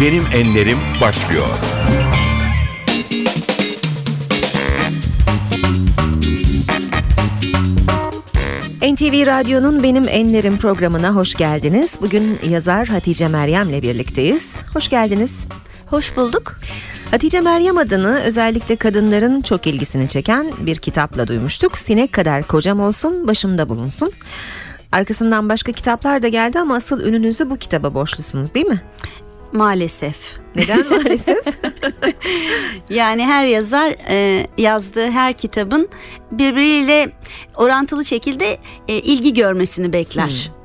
Benim Enlerim başlıyor. NTV Radyo'nun Benim Enlerim programına hoş geldiniz. Bugün yazar Hatice Meryem'le birlikteyiz. Hoş geldiniz. Hoş bulduk. Hatice Meryem adını özellikle kadınların çok ilgisini çeken bir kitapla duymuştuk. Sinek kadar kocam olsun, başımda bulunsun. Arkasından başka kitaplar da geldi ama asıl ününüzü bu kitaba borçlusunuz değil mi? Maalesef. Neden maalesef? yani her yazar e, yazdığı her kitabın birbiriyle orantılı şekilde e, ilgi görmesini bekler. Hmm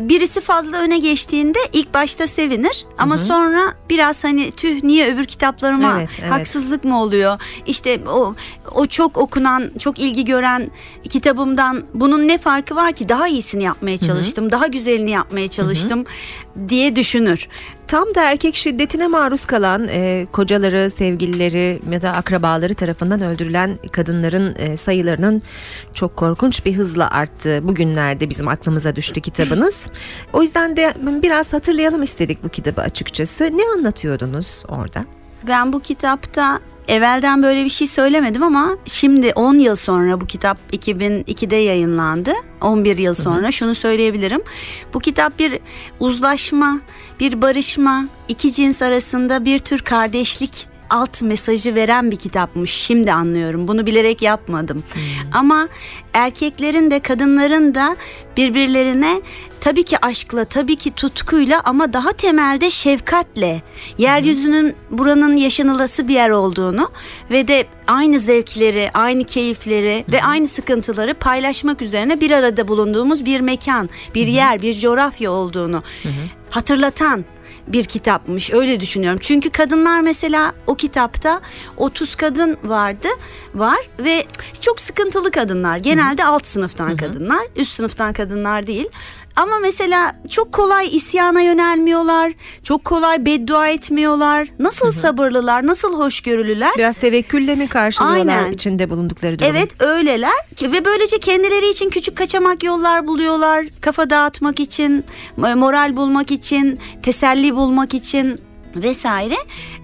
birisi fazla öne geçtiğinde ilk başta sevinir ama Hı-hı. sonra biraz hani tüh niye öbür kitaplarıma evet, evet. haksızlık mı oluyor? İşte o o çok okunan, çok ilgi gören kitabımdan bunun ne farkı var ki? Daha iyisini yapmaya çalıştım, Hı-hı. daha güzelini yapmaya çalıştım Hı-hı. diye düşünür. Tam da erkek şiddetine maruz kalan e, kocaları, sevgilileri ya da akrabaları tarafından öldürülen kadınların e, sayılarının çok korkunç bir hızla arttığı bugünlerde bizim aklımıza düştü kitabınız. O yüzden de biraz hatırlayalım istedik bu kitabı açıkçası. Ne anlatıyordunuz orada? Ben bu kitapta evvelden böyle bir şey söylemedim ama şimdi 10 yıl sonra bu kitap 2002'de yayınlandı. 11 yıl sonra hı hı. şunu söyleyebilirim. Bu kitap bir uzlaşma, bir barışma, iki cins arasında bir tür kardeşlik alt mesajı veren bir kitapmış. Şimdi anlıyorum. Bunu bilerek yapmadım. Hmm. Ama erkeklerin de kadınların da birbirlerine tabii ki aşkla, tabii ki tutkuyla ama daha temelde şefkatle yeryüzünün buranın yaşanılası bir yer olduğunu ve de aynı zevkleri, aynı keyifleri ve aynı sıkıntıları paylaşmak üzerine bir arada bulunduğumuz bir mekan, bir yer, bir coğrafya olduğunu hatırlatan bir kitapmış öyle düşünüyorum. Çünkü kadınlar mesela o kitapta 30 kadın vardı var ve çok sıkıntılı kadınlar. Genelde Hı-hı. alt sınıftan Hı-hı. kadınlar, üst sınıftan kadınlar değil. Ama mesela çok kolay isyana yönelmiyorlar. Çok kolay beddua etmiyorlar. Nasıl Hı-hı. sabırlılar, nasıl hoşgörülüler. Biraz tevekkülle mi karşılıyorlar Aynen. içinde bulundukları durumu? Evet öyleler ve böylece kendileri için küçük kaçamak yollar buluyorlar. Kafa dağıtmak için, moral bulmak için, teselli bulmak için vesaire.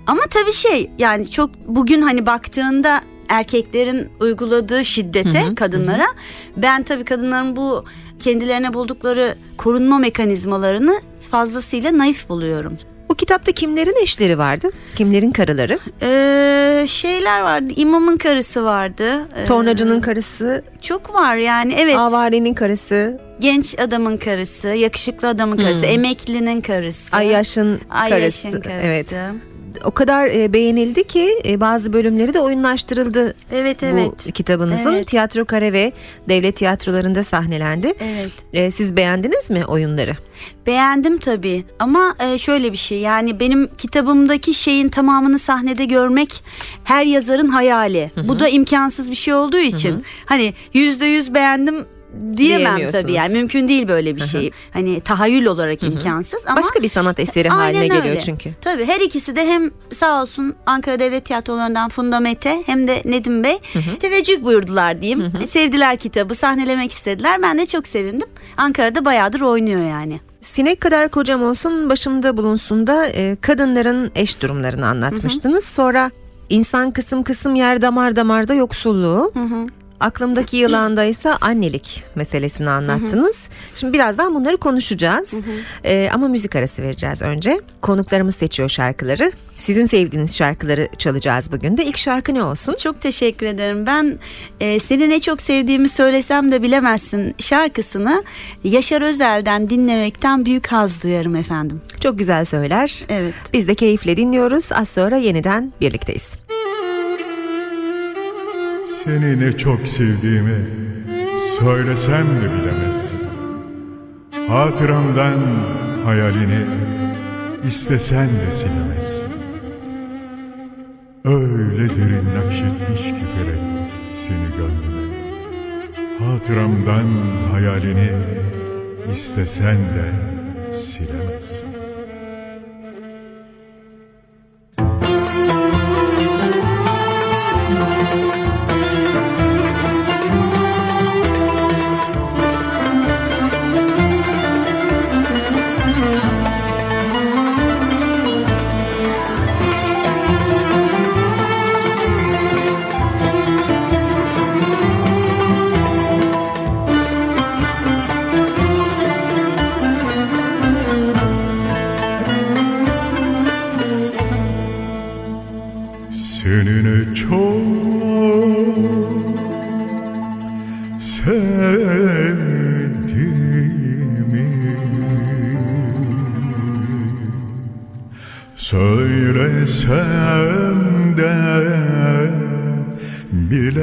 Ama tabii şey yani çok bugün hani baktığında erkeklerin uyguladığı şiddete hı hı, kadınlara hı. ben tabii kadınların bu kendilerine buldukları korunma mekanizmalarını fazlasıyla naif buluyorum. Bu kitapta kimlerin eşleri vardı? Kimlerin karıları? Ee, şeyler vardı. İmamın karısı vardı. Ee, Tornacının karısı. Çok var yani evet. Avarenin karısı. Genç adamın karısı, yakışıklı adamın karısı, hmm. emeklinin karısı. Ayyaş'ın karısı. Ayyaş'ın karısı. Evet o kadar e, beğenildi ki e, bazı bölümleri de oyunlaştırıldı. Evet evet. Bu kitabınızın evet. tiyatro kare ve devlet tiyatrolarında sahnelendi. Evet. E, siz beğendiniz mi oyunları? Beğendim tabii ama e, şöyle bir şey yani benim kitabımdaki şeyin tamamını sahnede görmek her yazarın hayali. Hı hı. Bu da imkansız bir şey olduğu için hı hı. hani yüzde yüz beğendim diyemem tabii yani mümkün değil böyle bir şey. Hani tahayyül olarak imkansız ama başka bir sanat eseri haline geliyor öyle. çünkü. Tabii her ikisi de hem sağ olsun Ankara Devlet Tiyatrolarından Funda Mete hem de Nedim Bey Hı-hı. teveccüh buyurdular diyeyim. Hı-hı. Sevdiler kitabı, sahnelemek istediler. Ben de çok sevindim. Ankara'da bayağıdır oynuyor yani. Sinek kadar kocam olsun başımda bulunsun da e, kadınların eş durumlarını anlatmıştınız. Hı-hı. Sonra insan kısım kısım yer damar damarda yoksulluğu. Hı hı. Aklımdaki yılanda ise annelik meselesini anlattınız. Şimdi birazdan bunları konuşacağız. Ee, ama müzik arası vereceğiz önce. Konuklarımız seçiyor şarkıları. Sizin sevdiğiniz şarkıları çalacağız bugün de. İlk şarkı ne olsun? Çok teşekkür ederim. Ben e, seni ne çok sevdiğimi söylesem de bilemezsin şarkısını Yaşar Özel'den dinlemekten büyük haz duyarım efendim. Çok güzel söyler. Evet. Biz de keyifle dinliyoruz. Az sonra yeniden birlikteyiz. Seni ne çok sevdiğimi söylesem de bilemezsin. Hatıramdan hayalini istesen de silemezsin. Öyle derin nakşetmiş ki felek seni gönlüme. Hatıramdan hayalini istesen de Söylesem de bilemezsin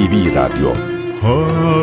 NTV Radyo. Hatıramdan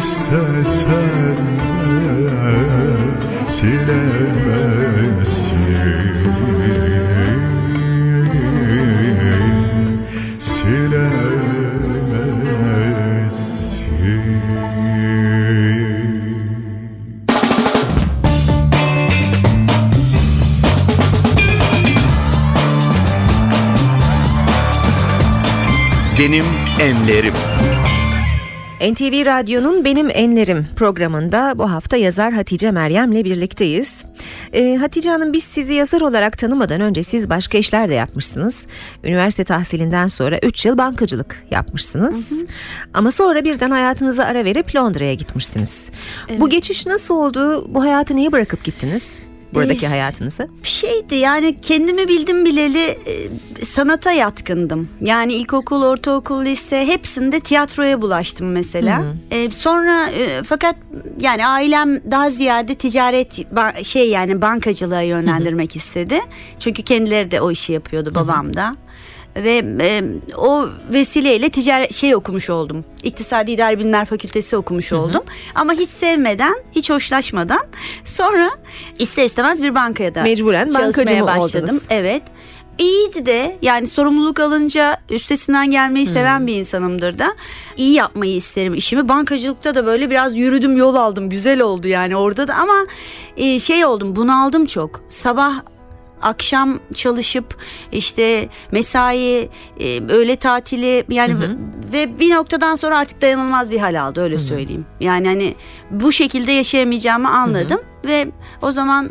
istesen de silemezsin NTV Radyo'nun Benim Enlerim programında bu hafta yazar Hatice Meryem'le birlikteyiz. Ee, Hatice Hanım biz sizi yazar olarak tanımadan önce siz başka işler de yapmışsınız. Üniversite tahsilinden sonra 3 yıl bankacılık yapmışsınız. Ama sonra birden hayatınıza ara verip Londra'ya gitmişsiniz. Bu geçiş nasıl oldu? Bu hayatı niye bırakıp gittiniz? Buradaki hayatınızı? bir şeydi yani kendimi bildim bileli e, sanata yatkındım. Yani ilkokul, ortaokul, lise hepsinde tiyatroya bulaştım mesela. E, sonra e, fakat yani ailem daha ziyade ticaret ba- şey yani bankacılığa yönlendirmek istedi. Çünkü kendileri de o işi yapıyordu babam da. Ve e, o vesileyle ticaret şey okumuş oldum. İktisadi İdari Bilimler Fakültesi okumuş oldum. Ama hiç sevmeden, hiç hoşlaşmadan sonra ister istemez bir bankaya da Mecburen bankacı başladım. oldunuz? Evet. İyiydi de yani sorumluluk alınca üstesinden gelmeyi seven bir insanımdır da iyi yapmayı isterim işimi. Bankacılıkta da böyle biraz yürüdüm yol aldım güzel oldu yani orada da ama e, şey oldum bunaldım çok. Sabah akşam çalışıp işte mesai, e, öğle tatili yani ve bir noktadan sonra artık dayanılmaz bir hal aldı öyle söyleyeyim. Yani hani bu şekilde yaşayamayacağımı anladım ve o zaman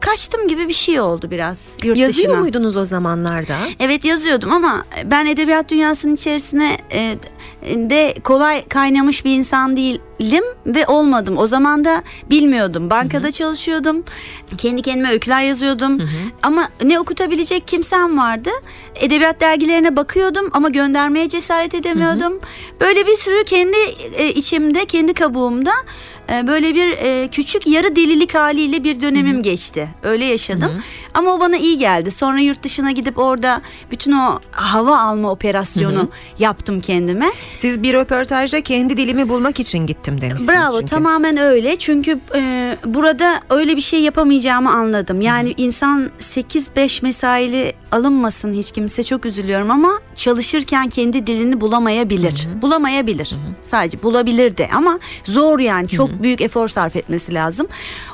kaçtım gibi bir şey oldu biraz yurt Yazıyor dışına. muydunuz o zamanlarda? Evet yazıyordum ama ben edebiyat dünyasının içerisine e, de kolay kaynamış bir insan değilim ve olmadım. O zaman da bilmiyordum. Bankada çalışıyordum. Kendi kendime öyküler yazıyordum. Ama ne okutabilecek kimsem vardı. Edebiyat dergilerine bakıyordum ama göndermeye cesaret edemiyordum. Böyle bir sürü kendi e, içimde, kendi kabuğumda böyle bir e, küçük yarı delilik haliyle bir dönemim geçti. Öyle yaşadım. Ama o bana iyi geldi. Sonra yurt dışına gidip orada bütün o hava alma operasyonu yaptım kendime. Siz bir röportajda kendi dilimi bulmak için gittim demişsiniz Bravo çünkü. tamamen öyle. Çünkü e, burada öyle bir şey yapamayacağımı anladım. Yani insan 8-5 mesaili alınmasın hiç kimse çok üzülüyorum ama çalışırken kendi dilini bulamayabilir. Bulamayabilir. Sadece bulabilir de ama zor yani çok büyük efor sarf etmesi lazım.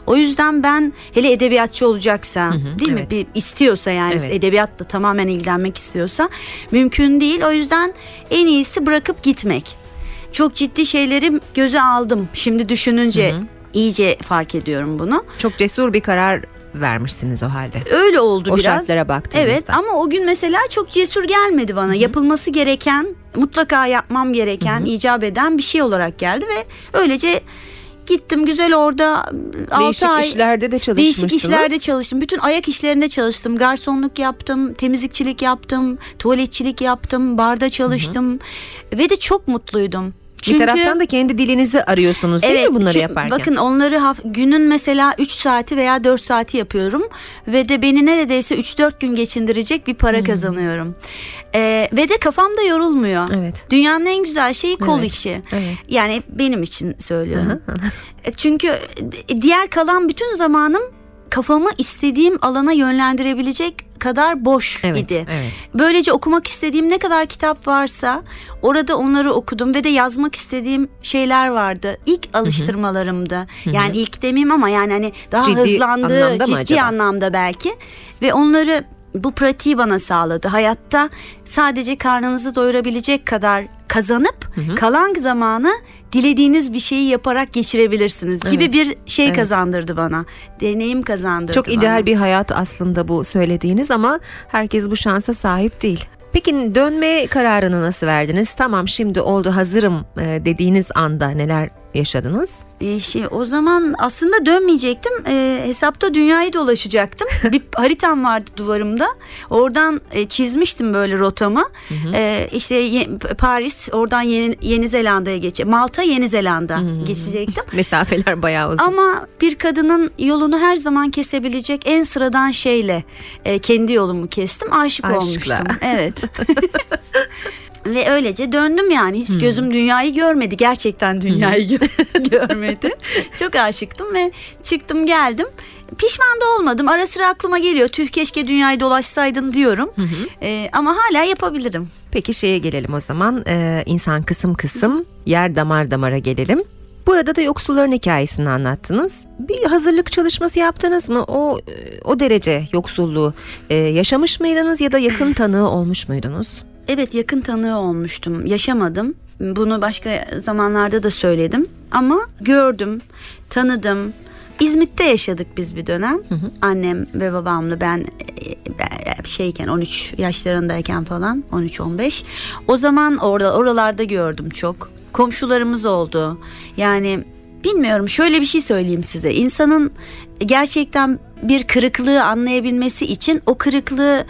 O yüzden ben hele edebiyatçı olacaksa değil mi? evet. Bir istiyorsa yani Evet. edebiyatla tamamen ilgilenmek istiyorsa mümkün değil. O yüzden en iyisi bırakıp gitmek. Çok ciddi şeyleri göze aldım. Şimdi düşününce iyice fark ediyorum bunu. Çok cesur bir karar vermişsiniz o halde. Öyle oldu O biraz. şartlara baktığınızda. Evet ama o gün mesela çok cesur gelmedi bana. Yapılması gereken, mutlaka yapmam gereken, icap eden bir şey olarak geldi ve öylece gittim güzel orada 6 Değişik ay işlerde de çalışmışsınız. Değişik işlerde çalıştım. Bütün ayak işlerinde çalıştım. Garsonluk yaptım, temizlikçilik yaptım, tuvaletçilik yaptım, barda çalıştım ve de çok mutluydum. Bir taraftan da kendi dilinizi arıyorsunuz değil mi bunları çünkü yaparken? Bakın onları günün mesela 3 saati veya 4 saati yapıyorum ve de beni neredeyse 3-4 gün geçindirecek bir para kazanıyorum. Ee, ve de kafam da yorulmuyor. Evet. Dünyanın en güzel şeyi kol Evet, işi. evet. Yani benim için söylüyorum. E, Çünkü diğer kalan bütün zamanım kafamı istediğim alana yönlendirebilecek kadar boş Evet, idi. evet. Böylece okumak istediğim ne kadar kitap varsa orada onları okudum ve de yazmak istediğim şeyler vardı. İlk alıştırmalarımda. Yani ilk demeyeyim ama yani hani daha Ciddi hızlandığı anlamda ciddi anlamda belki ve onları bu pratiği bana sağladı. Hayatta sadece karnınızı doyurabilecek kadar kazanıp kalan zamanı dilediğiniz bir şeyi yaparak geçirebilirsiniz gibi Evet. bir şey Evet. kazandırdı bana. Deneyim kazandırdı Çok bana. ideal bir hayat aslında bu söylediğiniz ama herkes bu şansa sahip değil. Peki dönme kararını nasıl verdiniz? Tamam şimdi oldu hazırım e, dediğiniz anda neler yaşadınız? E, şey, o zaman aslında dönmeyecektim. E, hesapta dünyayı dolaşacaktım. bir haritam vardı duvarımda. Oradan e, çizmiştim böyle rotamı. E, işte Ye- Paris, oradan Yeni, Yeni Zelanda'ya geç. Malta, Yeni Zelanda geçecektim. Mesafeler bayağı uzun. Ama bir kadının yolunu her zaman kesebilecek en sıradan şeyle e, kendi yolumu kestim. Aşık Aşkla. olmuştum. Evet. Ve öylece döndüm yani hiç gözüm dünyayı görmedi. Gerçekten dünyayı gö- görmedi. Çok aşıktım ve çıktım geldim. Pişman da olmadım. Ara sıra aklıma geliyor. Tüh keşke dünyayı dolaşsaydın diyorum. E, ama hala yapabilirim. Peki şeye gelelim o zaman Ee, insan kısım kısım yer damar damara gelelim. Burada da yoksulların hikayesini anlattınız. Bir hazırlık çalışması yaptınız mı? O e, o derece yoksulluğu e, yaşamış mıydınız ya da yakın tanığı olmuş muydunuz? Evet yakın tanığı olmuştum. Yaşamadım. Bunu başka zamanlarda da söyledim. Ama gördüm, tanıdım. İzmit'te yaşadık biz bir dönem. Annem ve babamla ben, e, ben şeyken 13 yaşlarındayken falan 13-15. O zaman orada oralarda gördüm çok. Komşularımız oldu. Yani bilmiyorum şöyle bir şey söyleyeyim size. İnsanın gerçekten bir kırıklığı anlayabilmesi için o kırıklığı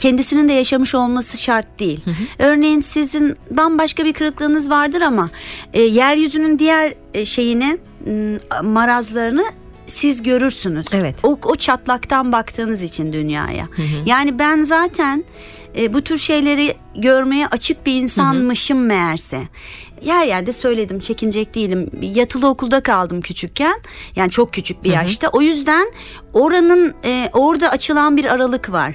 kendisinin de yaşamış olması şart değil. Örneğin sizin bambaşka bir kırıklığınız vardır ama e, yeryüzünün diğer e, şeyini marazlarını siz görürsünüz. Evet. O, o çatlaktan baktığınız için dünyaya. Yani ben zaten e, bu tür şeyleri görmeye açık bir insanmışım meğerse. Yer yerde söyledim çekinecek değilim. Yatılı okulda kaldım küçükken. Yani çok küçük bir yaşta. O yüzden oranın e, orada açılan bir aralık var.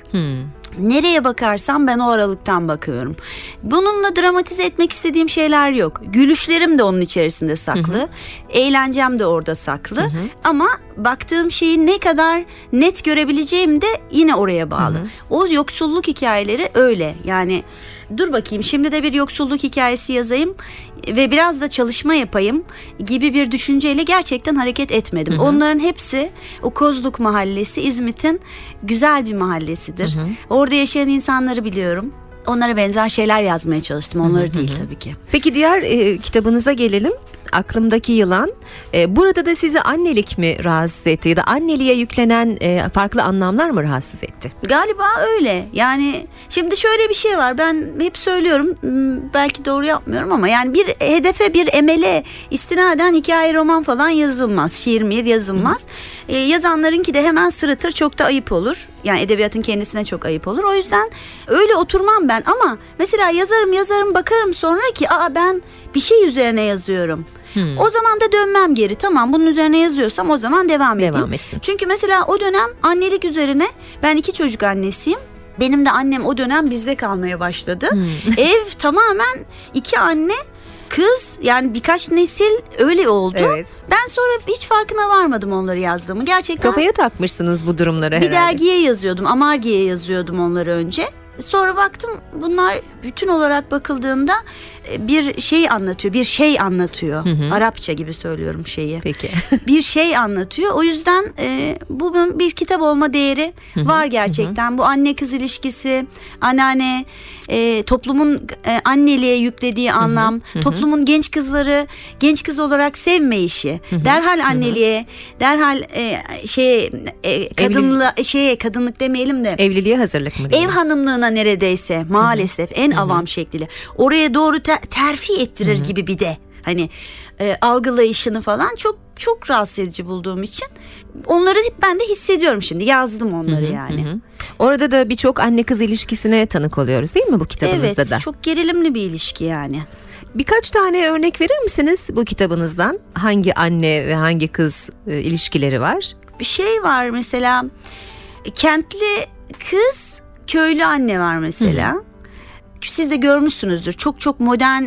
Nereye bakarsam ben o aralıktan bakıyorum. Bununla dramatize etmek istediğim şeyler yok. Gülüşlerim de onun içerisinde saklı. Eğlencem de orada saklı. Ama baktığım şeyi ne kadar net görebileceğim de yine oraya bağlı. O yoksulluk hikayeleri öyle. Yani dur bakayım şimdi de bir yoksulluk hikayesi yazayım ve biraz da çalışma yapayım gibi bir düşünceyle gerçekten hareket etmedim. Onların hepsi o Kozluk Mahallesi İzmit'in güzel bir mahallesidir. Orada yaşayan insanları biliyorum. Onlara benzer şeyler yazmaya çalıştım. Onları değil tabii ki. Peki diğer e, kitabınıza gelelim. Aklımdaki yılan. E, burada da sizi annelik mi rahatsız etti ya da anneliğe yüklenen e, farklı anlamlar mı rahatsız etti? Galiba öyle. Yani şimdi şöyle bir şey var. Ben hep söylüyorum. hmm, Belki doğru yapmıyorum ama yani bir hedefe, bir emele istinaden hikaye, roman falan yazılmaz. Şiir mir yazılmaz. Ee, yazanlarınki de hemen sırıtır. Çok da ayıp olur. Yani edebiyatın kendisine çok ayıp olur. O yüzden öyle oturmam ben ama mesela yazarım yazarım bakarım sonra ki aa ben bir şey üzerine yazıyorum. O zaman da dönmem geri. Tamam bunun üzerine yazıyorsam o zaman devam edeyim. Devam etsin. Çünkü mesela o dönem annelik üzerine ben iki çocuk annesiyim. Benim de annem o dönem bizde kalmaya başladı. Ev tamamen iki anne kız yani birkaç nesil öyle oldu. Evet. Ben sonra hiç farkına varmadım onları yazdığımı. Gerçekten Kafaya takmışsınız bu durumları bir herhalde. dergiye yazıyordum. Amargi'ye yazıyordum onları önce. Sonra baktım bunlar bütün olarak bakıldığında bir şey anlatıyor, bir şey anlatıyor. Arapça gibi söylüyorum şeyi. Peki. bir şey anlatıyor. O yüzden e, bunun bir kitap olma değeri var gerçekten. Bu anne kız ilişkisi, anneanne, e, toplumun e, anneliğe yüklediği anlam, toplumun genç kızları genç kız olarak sevme işi, derhal anneliğe, derhal e, şey e, kadınla şeye kadınlık demeyelim de. Evliliğe hazırlık mı? ev hanımlığına neredeyse maalesef en avam şekliyle. Oraya doğru te- terfi ettirir gibi bir de hani e, algılayışını falan çok çok rahatsız edici bulduğum için onları hep ben de hissediyorum şimdi yazdım onları yani. Hı. Orada da birçok anne kız ilişkisine tanık oluyoruz değil mi bu kitabınızda Evet da? çok gerilimli bir ilişki yani. Birkaç tane örnek verir misiniz bu kitabınızdan? Hangi anne ve hangi kız e, ilişkileri var? Bir şey var mesela kentli kız köylü anne var mesela. Siz de görmüşsünüzdür çok çok modern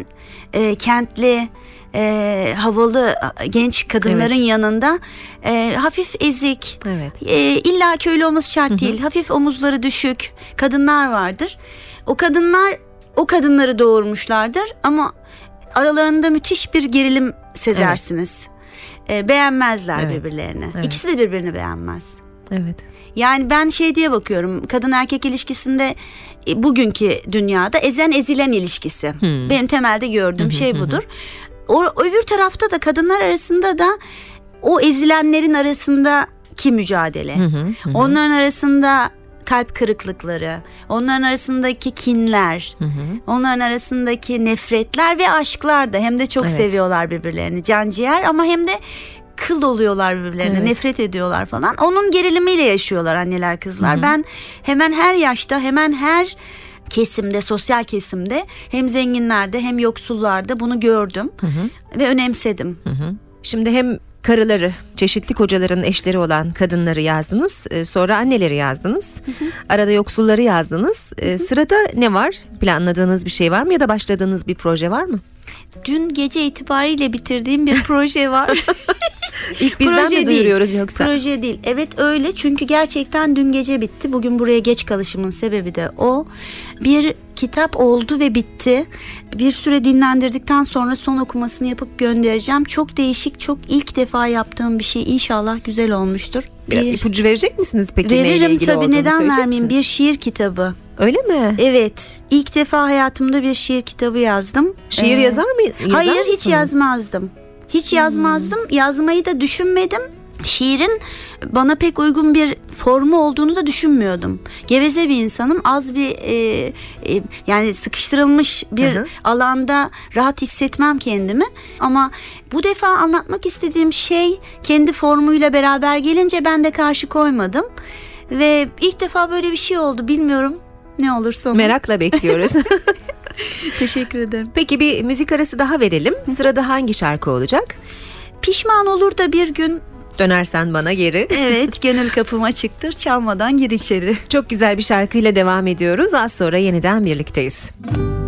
e, kentli e, havalı genç kadınların Evet. yanında e, hafif ezik Evet. e, illa köylü olması şart değil hafif omuzları düşük kadınlar vardır. O kadınlar o kadınları doğurmuşlardır ama aralarında müthiş bir gerilim sezersiniz. E, beğenmezler Evet. birbirlerini. Evet. İkisi de birbirini beğenmez. Evet. Yani ben şey diye bakıyorum kadın erkek ilişkisinde e, bugünkü dünyada ezen ezilen ilişkisi. Benim temelde gördüğüm şey budur. O öbür tarafta da kadınlar arasında da o ezilenlerin arasındaki mücadele. Onların arasında kalp kırıklıkları, onların arasındaki kinler, onların arasındaki nefretler ve aşklar da hem de çok Evet. seviyorlar birbirlerini. Can ciğer ama hem de kıl oluyorlar birbirlerine, Evet. nefret ediyorlar falan. Onun gerilimiyle yaşıyorlar anneler kızlar. Ben hemen her yaşta, hemen her kesimde, sosyal kesimde hem zenginlerde hem yoksullarda bunu gördüm ve önemsedim. Şimdi hem karıları, çeşitli kocaların eşleri olan kadınları yazdınız. e, Sonra anneleri yazdınız. Arada yoksulları yazdınız. E, Sırada ne var? Planladığınız bir şey var mı ya da başladığınız bir proje var mı? Dün gece itibariyle bitirdiğim bir proje var. İlk bizden Proje mi değil. duyuruyoruz yoksa? Proje değil. Evet öyle çünkü gerçekten dün gece bitti. Bugün buraya geç kalışımın sebebi de o. Bir kitap oldu ve bitti. Bir süre dinlendirdikten sonra son okumasını yapıp göndereceğim. Çok değişik, çok ilk defa yaptığım bir şey. İnşallah güzel olmuştur. Biraz Bir- ipucu verecek misiniz peki neyle Veririm ilgili tabii neden vermeyeyim? misiniz? Bir şiir kitabı. Öyle mi? Evet. ilk defa hayatımda bir şiir kitabı yazdım. Şiir Ee, yazar mı? yazar Hayır hiç mısınız? Hmm. yazmazdım. Hiç yazmazdım. Yazmayı da düşünmedim. Şiirin bana pek uygun bir formu olduğunu da düşünmüyordum. Geveze bir insanım. Az bir e, e, yani sıkıştırılmış bir Hı hı. alanda rahat hissetmem kendimi. Ama bu defa anlatmak istediğim şey kendi formuyla beraber gelince ben de karşı koymadım. Ve ilk defa böyle bir şey oldu. Bilmiyorum ne olur sonu. Merakla bekliyoruz. Teşekkür ederim. Peki bir müzik arası daha verelim. Sırada hangi şarkı olacak? Pişman olur da bir gün Dönersen bana geri. Evet gönül kapım açıktır çalmadan gir içeri. Çok güzel bir şarkıyla devam ediyoruz. Az sonra yeniden birlikteyiz. Pişman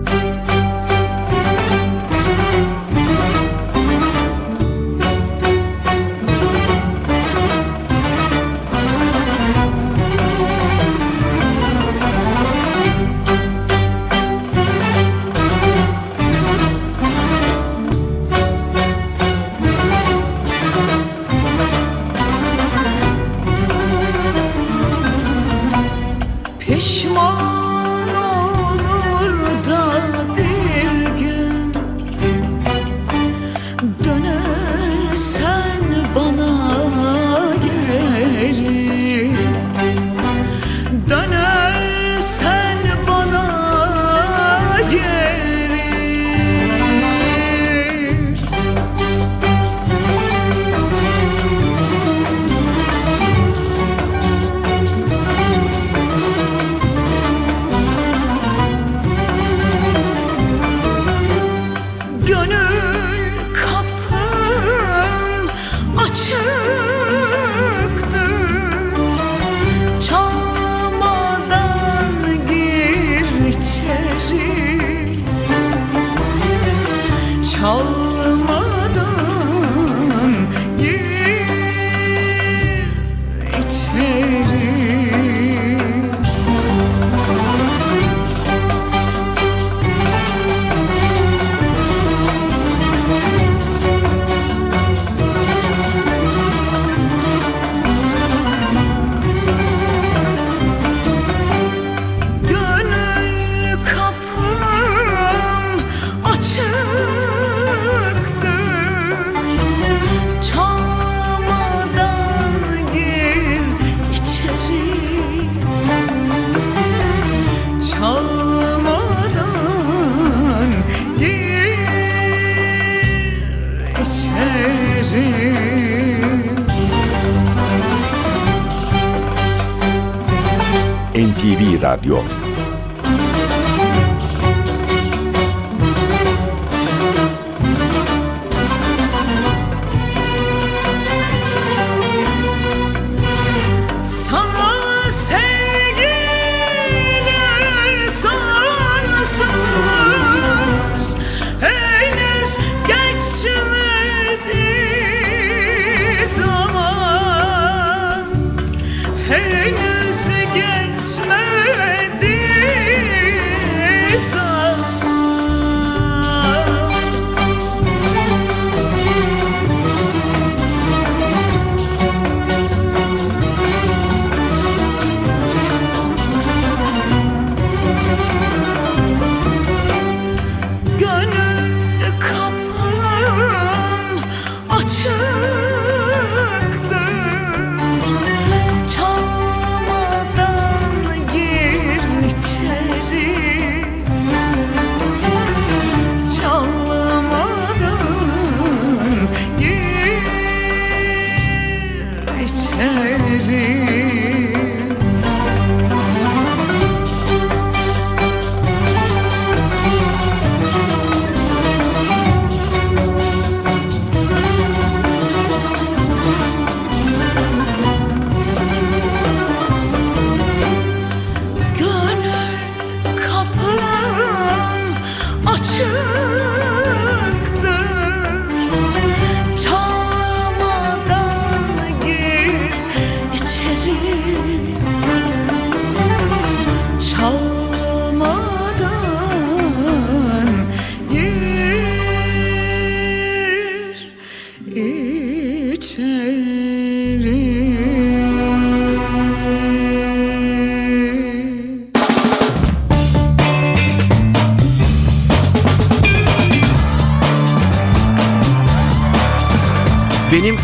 Radyo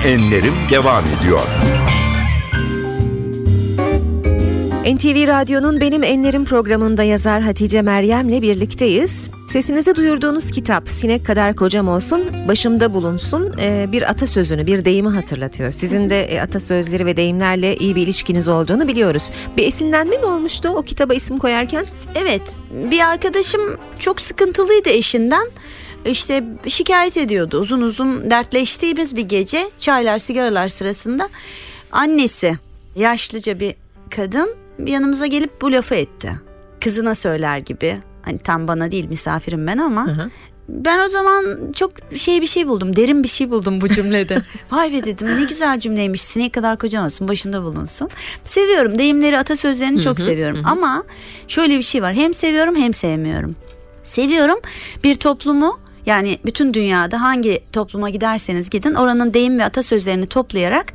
Enlerim devam ediyor. NTV Radyo'nun Benim Enlerim programında yazar Hatice Meryem'le birlikteyiz. Sesinizi duyurduğunuz kitap Sinek Kadar Kocam Olsun, Başımda Bulunsun e, bir atasözünü, bir deyimi hatırlatıyor. Sizin de e, atasözleri ve deyimlerle iyi bir ilişkiniz olduğunu biliyoruz. Bir esinlenme mi olmuştu o kitaba isim koyarken? Evet bir arkadaşım çok sıkıntılıydı eşinden. İşte şikayet ediyordu. Uzun uzun dertleştiğimiz bir gece çaylar sigaralar sırasında annesi yaşlıca bir kadın yanımıza gelip bu lafı etti. Kızına söyler gibi. Hani tam bana değil misafirim ben ama hı. ben o zaman çok şey bir şey buldum. Derin bir şey buldum bu cümlede. Vay be dedim ne güzel cümleymiş. Sinek kadar kocan olsun başında bulunsun. Seviyorum deyimleri atasözlerini çok seviyorum. Ama şöyle bir şey var. Hem seviyorum hem sevmiyorum. Seviyorum bir toplumu yani bütün dünyada hangi topluma giderseniz gidin oranın deyim ve atasözlerini toplayarak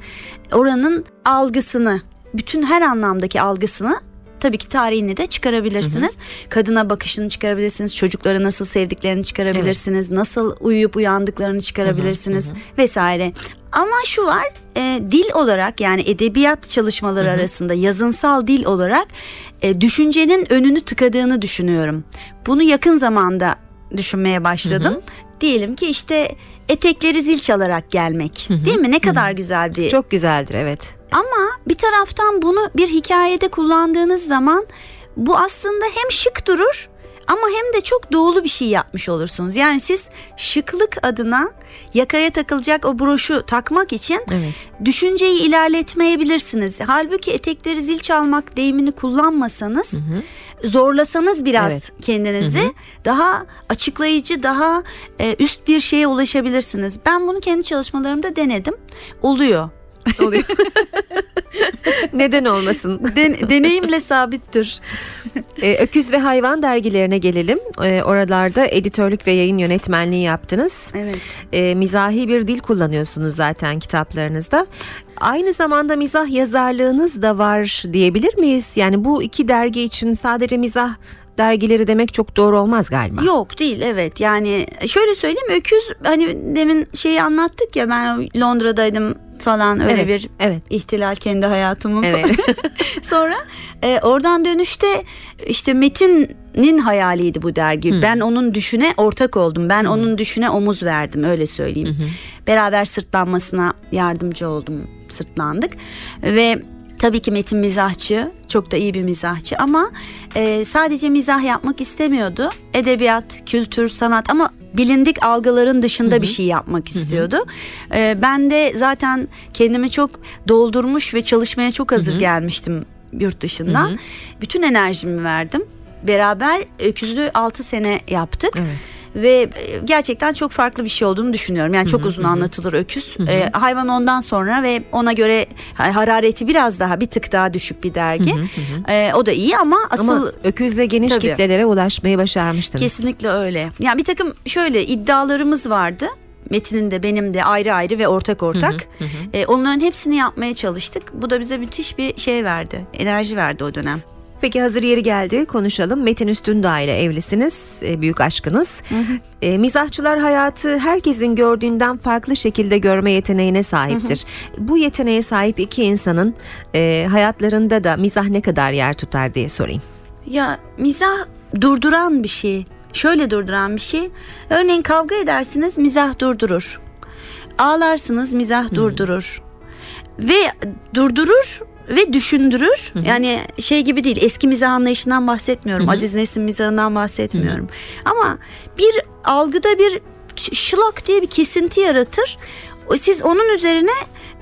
oranın algısını bütün her anlamdaki algısını tabii ki tarihini de çıkarabilirsiniz. Kadına bakışını çıkarabilirsiniz. Çocukları nasıl sevdiklerini çıkarabilirsiniz. Nasıl uyuyup uyandıklarını çıkarabilirsiniz vesaire. Ama şu var e, dil olarak yani edebiyat çalışmaları arasında yazınsal dil olarak e, düşüncenin önünü tıkadığını düşünüyorum. Bunu yakın zamanda düşünmeye başladım. Diyelim ki işte etekleri zil çalarak gelmek. Değil mi? Ne kadar güzel bir Çok güzeldir evet. ama bir taraftan bunu bir hikayede kullandığınız zaman bu aslında hem şık durur ama hem de çok doğulu bir şey yapmış olursunuz. Yani siz şıklık adına yakaya takılacak o broşu takmak için Evet. düşünceyi ilerletmeyebilirsiniz. Halbuki etekleri zil çalmak deyimini kullanmasanız zorlasanız biraz Evet. kendinizi daha açıklayıcı daha e, üst bir şeye ulaşabilirsiniz. Ben bunu kendi çalışmalarımda denedim. Oluyor. Oluyor. Neden olmasın? Den- deneyimle sabittir. Ee, Öküz ve Hayvan dergilerine gelelim. Ee, oralarda editörlük ve yayın yönetmenliği yaptınız. Evet. Ee, mizahi bir dil kullanıyorsunuz zaten kitaplarınızda. Aynı zamanda mizah yazarlığınız da var diyebilir miyiz? Yani bu iki dergi için sadece mizah dergileri demek çok doğru olmaz galiba. Yok değil evet yani şöyle söyleyeyim öküz hani demin şeyi anlattık ya ben Londra'daydım falan öyle Evet, bir evet. ihtilal kendi hayatımın Evet. Sonra e, oradan dönüşte işte Metin'in hayaliydi bu dergi. Ben onun düşüne ortak oldum. Ben onun düşüne omuz verdim öyle söyleyeyim. Beraber sırtlanmasına yardımcı oldum. Sırtlandık ve tabii ki Metin mizahçı. Çok da iyi bir mizahçı ama e, sadece mizah yapmak istemiyordu. Edebiyat, kültür, sanat ama bilindik algıların dışında bir şey yapmak istiyordu. E, ben de zaten kendimi çok doldurmuş ve çalışmaya çok hazır gelmiştim yurt dışından. Bütün enerjimi verdim. Beraber öküzlü 6 sene yaptık. Evet. Ve e, gerçekten çok farklı bir şey olduğunu düşünüyorum. Yani çok uzun anlatılır öküz. E, hayvan ondan sonra ve ona göre ha- harareti biraz daha bir tık daha düşük bir dergi. E, o da iyi ama asıl Ama öküzle geniş Tabii. kitlelere ulaşmayı başarmıştınız. Kesinlikle öyle. Yani bir takım şöyle iddialarımız vardı. Metin'in de benim de ayrı ayrı ve ortak ortak. Ee, onların hepsini yapmaya çalıştık. Bu da bize müthiş bir şey verdi. Enerji verdi o dönem. Peki hazır yeri geldi konuşalım. Metin Üstündağ ile evlisiniz. e, büyük aşkınız. E, mizahçılar hayatı herkesin gördüğünden farklı şekilde görme yeteneğine sahiptir. Bu yeteneğe sahip iki insanın e, hayatlarında da mizah ne kadar yer tutar diye sorayım. Ya mizah durduran bir şey. Şöyle durduran bir şey. Örneğin kavga edersiniz mizah durdurur. Ağlarsınız mizah durdurur. Ve durdurur ve düşündürür. Yani şey gibi değil. Eski mizah anlayışından bahsetmiyorum. Aziz Nesin mizahından bahsetmiyorum. Ama bir algıda bir şılak diye bir kesinti yaratır. Siz onun üzerine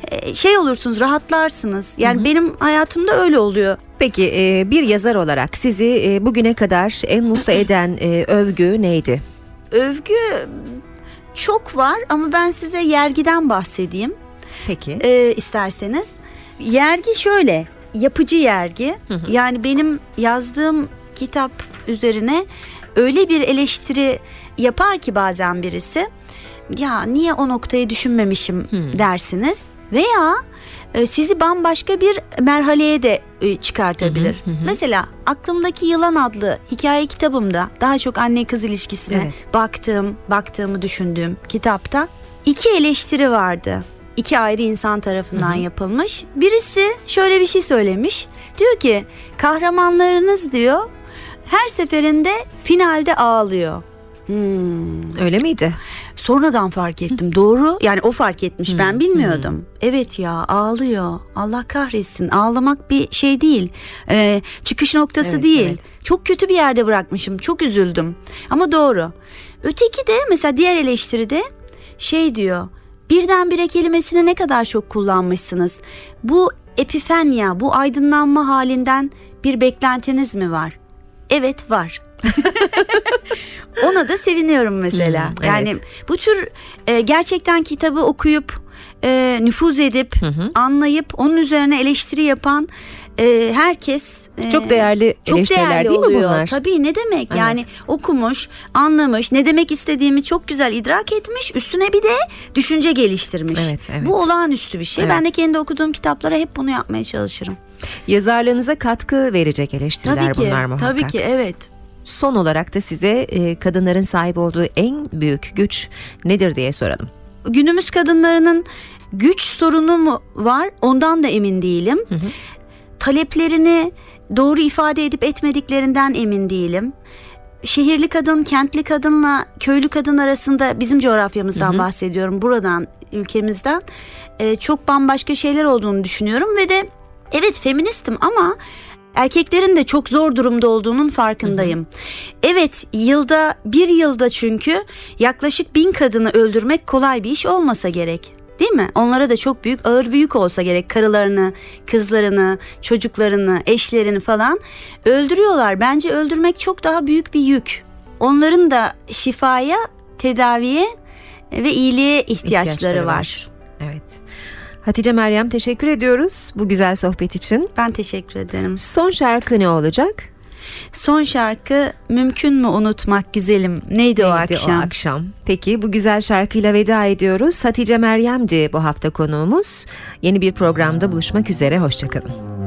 e, şey olursunuz, rahatlarsınız. Yani benim hayatımda öyle oluyor. Peki e, bir yazar olarak sizi e, bugüne kadar en mutlu eden övgü neydi? Övgü çok var ama ben size yergiden bahsedeyim Peki. e, isterseniz. Yergi şöyle yapıcı yergi yani benim yazdığım kitap üzerine öyle bir eleştiri yapar ki bazen birisi ya niye o noktayı düşünmemişim dersiniz veya e, sizi bambaşka bir merhaleye de e, çıkartabilir. Mesela aklımdaki yılan adlı hikaye kitabımda daha çok anne kız ilişkisine Evet. baktığım, baktığımı düşündüğüm kitapta iki eleştiri vardı. İki ayrı insan tarafından yapılmış. Birisi şöyle bir şey söylemiş. Diyor ki kahramanlarınız diyor her seferinde finalde ağlıyor. Hmm. Öyle miydi? Sonradan fark ettim. Doğru. Yani o fark etmiş. Ben bilmiyordum. Evet ya ağlıyor. Allah kahretsin. Ağlamak bir şey değil. Ee, çıkış noktası Evet, değil. evet. Çok kötü bir yerde bırakmışım. Çok üzüldüm. Ama doğru. Öteki de mesela diğer eleştiride şey diyor. Birdenbire kelimesini ne kadar çok kullanmışsınız. Bu epifenya, bu aydınlanma halinden bir beklentiniz mi var? Evet var. Ona da seviniyorum mesela. Hmm, yani evet. bu tür e, gerçekten kitabı okuyup e, nüfuz edip anlayıp onun üzerine eleştiri yapan e, herkes e, Çok değerli çok eleştiriler değerli değil mi oluyor. bunlar? Tabii ne demek Evet. yani okumuş, anlamış, ne demek istediğimi çok güzel idrak etmiş, üstüne bir de düşünce geliştirmiş. Evet, evet. Bu olağanüstü bir şey. Evet. Ben de kendi okuduğum kitaplara hep bunu yapmaya çalışırım. Yazarlığınıza katkı verecek eleştiriler Tabii ki. bunlar muhakkak. Tabii ki evet. Son olarak da size e, kadınların sahip olduğu en büyük güç nedir diye soralım. günümüz kadınlarının güç sorunu mu var ondan da emin değilim. Taleplerini doğru ifade edip etmediklerinden emin değilim. Şehirli kadın, kentli kadınla köylü kadın arasında bizim coğrafyamızdan bahsediyorum. Buradan, ülkemizden e, çok bambaşka şeyler olduğunu düşünüyorum ve de evet feministim ama erkeklerin de çok zor durumda olduğunun farkındayım. Evet yılda bir yılda çünkü yaklaşık bin kadını öldürmek kolay bir iş olmasa gerek. Değil mi? Onlara da çok büyük ağır büyük olsa gerek karılarını, kızlarını, çocuklarını, eşlerini falan öldürüyorlar. Bence öldürmek çok daha büyük bir yük. Onların da şifaya, tedaviye ve iyiliğe ihtiyaçları, İhtiyaçları var. var. Evet. Hatice Meryem teşekkür ediyoruz bu güzel sohbet için. Ben teşekkür ederim. Son şarkı ne olacak? Son şarkı mümkün mü unutmak güzelim? Neydi, o Neydi akşam? o akşam? Peki bu güzel şarkıyla veda ediyoruz. Hatice Meryem'di bu hafta konuğumuz. Yeni bir programda buluşmak üzere. Hoşçakalın.